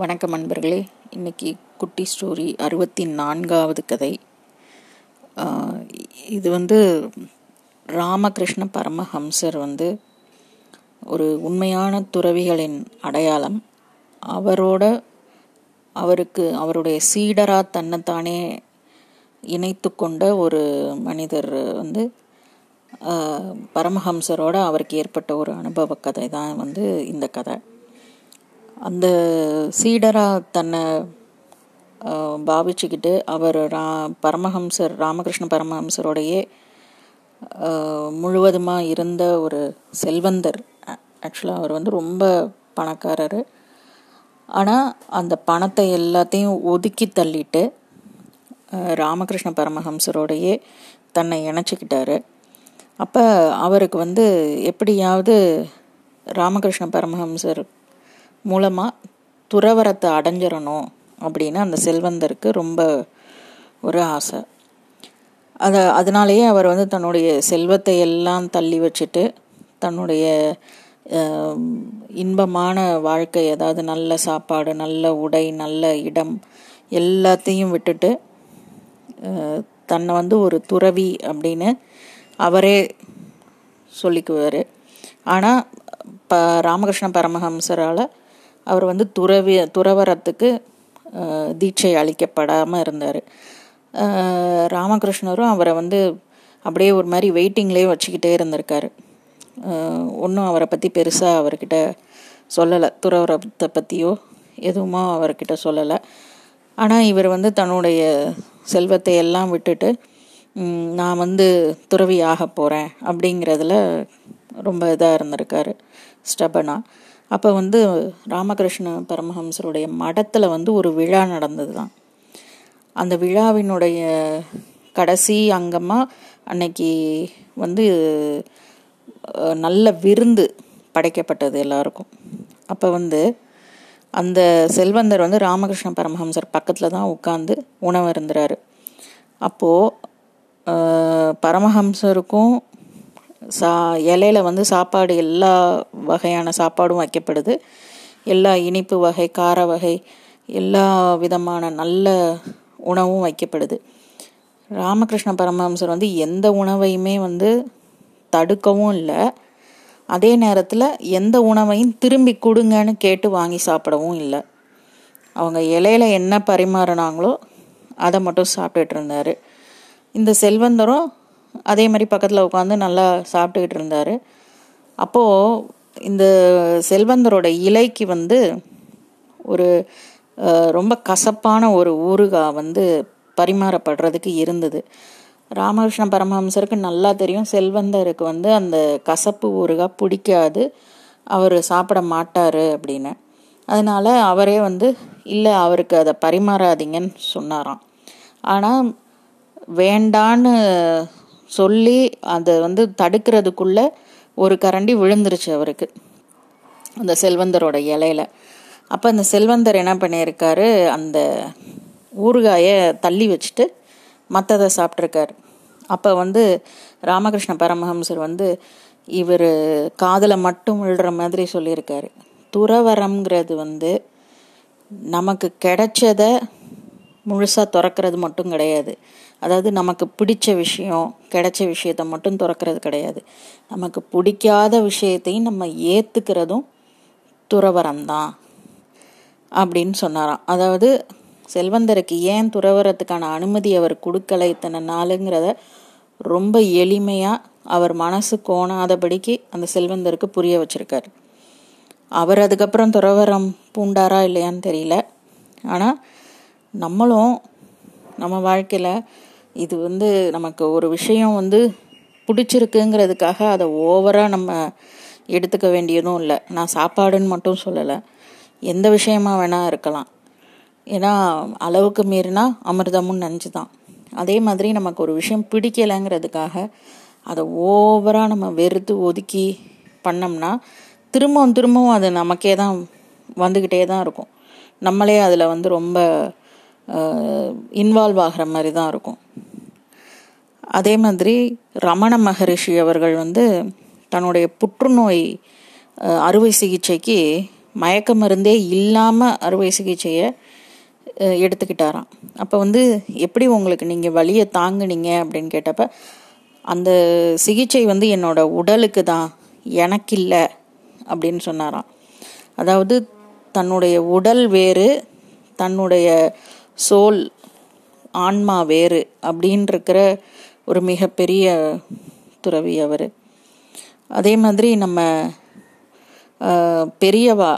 வணக்கம் அன்பர்களே. இன்னைக்கு குட்டி ஸ்டோரி அறுபத்தி நான்காவது கதை இது வந்து ராமகிருஷ்ண பரமஹம்சர் வந்து ஒரு உண்மையான துறவிகளின் அடையாளம். அவரோட அவருக்கு அவருடைய சீடரா தன்னைத்தானே இணைத்து கொண்ட ஒரு மனிதர் வந்து பரமஹம்சரோட அவருக்கு ஏற்பட்ட ஒரு அனுபவ கதை தான் வந்து இந்த கதை. அந்த சீடராக தன்னை பாவிச்சுக்கிட்டு அவர் ரா பரமஹம்சர் ராமகிருஷ்ண பரமஹம்சரோடையே முழுவதுமாக இருந்த ஒரு செல்வந்தர். ஆக்சுவலாக அவர் வந்து ரொம்ப பணக்காரர். ஆனால் அந்த பணத்தை எல்லாத்தையும் ஒதுக்கி தள்ளிட்டு ராமகிருஷ்ண பரமஹம்சரோடையே தன்னை இணைச்சிக்கிட்டாரு. அப்போ அவருக்கு வந்து எப்படியாவது ராமகிருஷ்ண பரமஹம்சர் மூலமாக துறவரத்தை அடைஞ்சிடணும் அப்படின்னு அந்த செல்வந்தருக்கு ரொம்ப ஒரு ஆசை. அதை அதனாலேயே அவர் வந்து தன்னுடைய செல்வத்தை எல்லாம் தள்ளி வச்சுட்டு தன்னுடைய இன்பமான வாழ்க்கை அதாவது நல்ல சாப்பாடு நல்ல உடை நல்ல இடம் எல்லாத்தையும் விட்டுட்டு தன்னை வந்து ஒரு துறவி அப்படின்னு அவரே சொல்லிக்குவார். ஆனால் ப ராமகிருஷ்ண பரமஹம்சரால் அவர் வந்து துறவி துறவரத்துக்கு தீட்சை அளிக்கப்படாமல் இருந்தார். ராமகிருஷ்ணரும் அவரை வந்து அப்படியே ஒரு மாதிரி வெயிட்டிங்லேயே வச்சுக்கிட்டே இருந்திருக்காரு. ஒன்றும் அவரை பற்றி பெருசாக அவர்கிட்ட சொல்லலை. துறவரத்தை பற்றியோ எதுவுமோ அவர்கிட்ட சொல்லலை. ஆனால் இவர் வந்து தன்னுடைய செல்வத்தை எல்லாம் விட்டுட்டு நான் வந்து துறவி ஆக போகிறேன் அப்படிங்கிறதுல ரொம்ப இதாக இருந்திருக்காரு ஸ்டபனாக அப்போ வந்து ராமகிருஷ்ண பரமஹம்சருடைய மடத்தில் வந்து ஒரு விழா நடந்தது தான் அந்த விழாவினுடைய கடைசி அங்கமாக அன்னைக்கு வந்து நல்ல விருந்து படைக்கப்பட்டது எல்லாருக்கும். அப்போ வந்து அந்த செல்வந்தர் வந்து ராமகிருஷ்ண பரமஹம்சர் பக்கத்தில் தான் உட்காந்து உணவு இருந்துறாரு அப்போது பரமஹம்சருக்கும் சா இலையில வந்து சாப்பாடு எல்லா வகையான சாப்பாடும் வைக்கப்படுது. எல்லா இனிப்பு வகை கார வகை எல்லா விதமான நல்ல உணவும் வைக்கப்படுது. ராமகிருஷ்ண பரமஹம்சர் வந்து எந்த உணவையுமே வந்து தடுக்கவும் இல்லை. அதே நேரத்தில் எந்த உணவையும் திரும்பி கொடுங்கன்னு கேட்டு வாங்கி சாப்பிடவும் இல்லை. அவங்க இலையில என்ன பரிமாறினாங்களோ அதை மட்டும் சாப்பிட்டுட்டு இருந்தார். இந்த செல்வந்தரும் அதே மாதிரி பக்கத்தில் உட்காந்து நல்லா சாப்பிட்டுக்கிட்டு இருந்தார். அப்போது இந்த செல்வந்தரோட இலைக்கு வந்து ஒரு ரொம்ப கசப்பான ஒரு ஊறுகாய் வந்து பரிமாறப்படுறதுக்கு இருந்தது. ராமகிருஷ்ண பரமஹம்சருக்கு நல்லா தெரியும். செல்வந்தருக்கு வந்து அந்த கசப்பு ஊறுகாய் பிடிக்காது. அவர் சாப்பிட மாட்டார் அப்படின்னு. அதனால அவரே வந்து இல்லை அவருக்கு அதை பரிமாறாதீங்கன்னு சொன்னாராம். ஆனால் வேண்டான்னு சொல்லி அதை வந்து தடுக்கிறதுக்குள்ள ஒரு கரண்டி விழுந்துருச்சு அவருக்கு அந்த செல்வந்தரோட இலையில. அப்போ அந்த செல்வந்தர் என்ன பண்ணியிருக்காரு அந்த ஊறுகாயை தள்ளி வச்சுட்டு மற்றதை சாப்பிட்ருக்காரு அப்போ வந்து ராமகிருஷ்ண பரமஹம்சர் வந்து இவர் காதில் மட்டும் விழுற மாதிரி சொல்லியிருக்காரு. துறவரம்ங்கிறது வந்து நமக்கு கிடைச்சத முழுசாக திறக்கிறது மட்டும் கிடையாது. அதாவது நமக்கு பிடிச்ச விஷயம் கிடைச்ச விஷயத்த மட்டும் துறக்கிறது கிடையாது. நமக்கு பிடிக்காத விஷயத்தையும் நம்ம ஏற்றுக்கிறதும் துறவரம்தான் அப்படின்னு சொன்னாராம். அதாவது செல்வந்தருக்கு ஏன் துறவரத்துக்கான அனுமதி அவர் கொடுக்கல இத்தனை நாளுங்கிறத ரொம்ப எளிமையாக அவர் மனசு கோணாதபடிக்கு அந்த செல்வந்தருக்கு புரிய வச்சிருக்காரு. அவர் அதுக்கப்புறம் துறவரம் பூண்டாரா இல்லையான்னு தெரியல. ஆனால் நம்மளும் நம்ம வாழ்க்கையில் இது வந்து நமக்கு ஒரு விஷயம் வந்து பிடிச்சிருக்குங்கிறதுக்காக அதை ஓவராக நம்ம எடுத்துக்க வேண்டியதும் இல்லை. நான் சாப்பாடுன்னு மட்டும் சொல்லலை. எந்த விஷயமா வேணால் இருக்கலாம். ஏன்னா அளவுக்கு மீறினா அமிர்தமும் நஞ்சு தான் அதே மாதிரி நமக்கு ஒரு விஷயம் பிடிக்கலைங்கிறதுக்காக அதை ஓவராக நம்ம வெறுத்து ஒதுக்கி பண்ணோம்னா திரும்பவும் திரும்பவும் அது நமக்கே தான் வந்துக்கிட்டே தான் இருக்கும். நம்மளே அதில் வந்து ரொம்ப இன்வால்வ் ஆகிற மாதிரி தான் இருக்கும். அதே மாதிரி ரமண மகரிஷி அவர்கள் வந்து தன்னுடைய புற்றுநோய் அறுவை சிகிச்சைக்கு மயக்க மருந்தே இல்லாமல் அறுவை சிகிச்சையை எடுத்துக்கிட்டாராம். அப்போ வந்து எப்படி உங்களுக்கு நீங்கள் வழியை தாங்குனீங்க அப்படின்னு கேட்டப்ப அந்த சிகிச்சை வந்து என்னோட உடலுக்கு தான் எனக்கு இல்லை அப்படின்னு சொன்னாராம். அதாவது தன்னுடைய உடல் வேறு தன்னுடைய சோல் ஆன்மா வேறு அப்படின்னு இருக்கிற ஒரு மிகப்பெரிய துறவி அவர். அதே மாதிரி நம்ம பெரியவா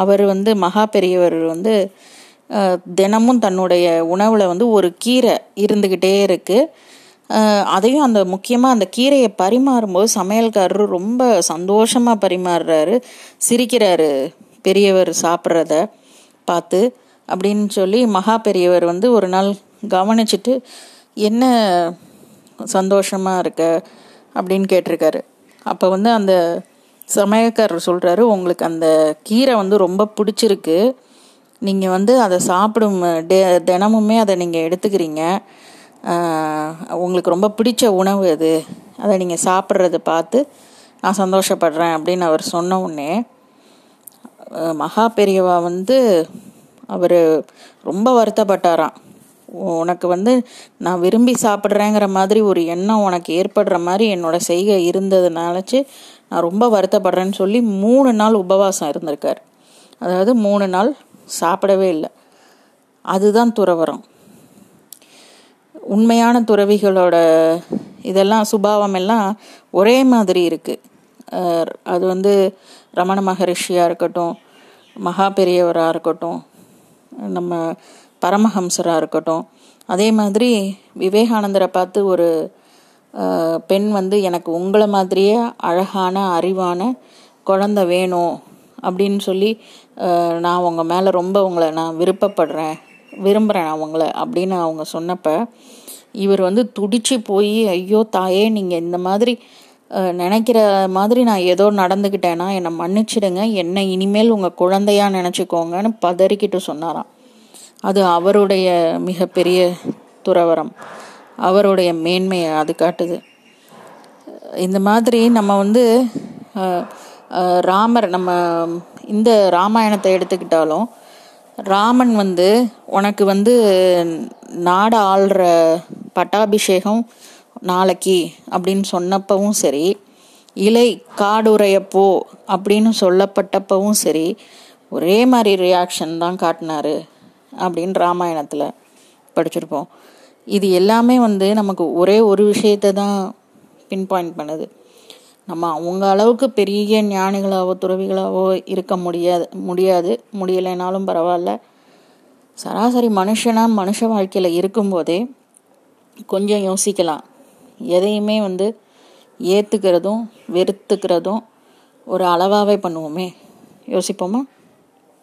அவர் வந்து மகா பெரியவர் வந்து தினமும் தன்னுடைய உணவில் வந்து ஒரு கீரை இருந்துக்கிட்டே இருக்குது அதையும் அந்த முக்கியமாக அந்த கீரையை பரிமாறும்போது சமையல்காரர் ரொம்ப சந்தோஷமாக பரிமாறுறாரு. சிரிக்கிறாரு பெரியவர் சாப்பிட்றத பார்த்து. அப்படின்னு சொல்லி மகா பெரியவர் வந்து ஒரு நாள் கவனிச்சிட்டு என்ன சந்தோஷமாக இருக்க? அப்படின்னு கேட்டிருக்காரு. அப்போ வந்து அந்த சமையல்காரர் சொல்கிறாரு உங்களுக்கு அந்த கீரை வந்து ரொம்ப பிடிச்சிருக்கு. நீங்கள் வந்து அதை சாப்பிடும் டே தினமுமே அதை நீங்கள் எடுத்துக்கிறீங்க. உங்களுக்கு ரொம்ப பிடிச்ச உணவு அது. அதை நீங்கள் சாப்பிட்றத பார்த்து நான் சந்தோஷப்படுறேன் அப்படின்னு அவர் சொன்ன உடனே மகா பெரியவா வந்து அவர் ரொம்ப வருத்தப்பட்டாராம். உனக்கு வந்து நான் விரும்பி சாப்பிட்றேங்கிற மாதிரி ஒரு எண்ணம் உனக்கு ஏற்படுற மாதிரி என்னோட செய்கை இருந்ததுனாலச்சு நான் ரொம்ப வருத்தப்படுறேன்னு சொல்லி மூணு நாள் உபவாசம் இருந்திருக்கார். அதாவது மூணு நாள் சாப்பிடவே இல்லை. அதுதான் துறவரம் உண்மையான துறவிகளோட இதெல்லாம் சுபாவம் எல்லாம் ஒரே மாதிரி இருக்குது அது வந்து ரமண மகரிஷியாக இருக்கட்டும் மகா பெரியவராக இருக்கட்டும் நம்ம பரமஹம்சராக இருக்கட்டும். அதே மாதிரி விவேகானந்தரை பார்த்து ஒரு பெண் வந்து எனக்கு உங்களை மாதிரியே அழகான அறிவான குழந்தை வேணும் அப்படின்னு சொல்லி நான் உங்கள் மேலே ரொம்ப உங்களை நான் விருப்பப்படுறேன் விரும்புகிறேன் நான் உங்களை அப்படின்னு அவங்க சொன்னப்ப இவர் வந்து துடிச்சு போய் ஐயோ தாயே நீங்கள் இந்த மாதிரி நினைக்கிற மாதிரி நான் ஏதோ நடந்துக்கிட்டேன்னா என்னை மன்னிச்சிடுங்க. என்னை இனிமேல் உங்கள் குழந்தையாக நினச்சிக்கோங்கன்னு பதறிக்கிட்டு சொன்னாராம். அது அவருடைய மிகப்பெரிய துறவரம். அவருடைய மேன்மையை அது காட்டுது. இந்த மாதிரி நம்ம வந்து ராமர் நம்ம இந்த ராமாயணத்தை எடுத்துக்கிட்டாலும் ராமன் வந்து உனக்கு வந்து நாடு ஆள்ற பட்டாபிஷேகம் நாளைக்கு அப்படின்னு சொன்னப்பவும் சரி இலை காடுறையப்போ அப்படின்னு சொல்லப்பட்டப்பவும் சரி ஒரே மாதிரி ரியாக்ஷன் தான் காட்டினாரு அப்படின்னு ராமாயணத்தில் படிச்சிருப்போம். இது எல்லாமே வந்து நமக்கு ஒரே ஒரு விஷயத்தை தான் பின் பாயிண்ட் பண்ணுது. நம்ம அவங்க அளவுக்கு பெரிய ஞானிகளாவோ துறவிகளாவோ இருக்க முடியாது முடியாது முடியலைனாலும் பரவாயில்ல. சராசரி மனுஷனாக மனுஷ வாழ்க்கையில் இருக்கும்போதே கொஞ்சம் யோசிக்கலாம். எதையுமே வந்து ஏற்றுக்கிறதும் வெறுத்துக்கிறதும் ஒரு அளவாகவே பண்ணுவோமே. யோசிப்போமா?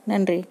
நன்றி.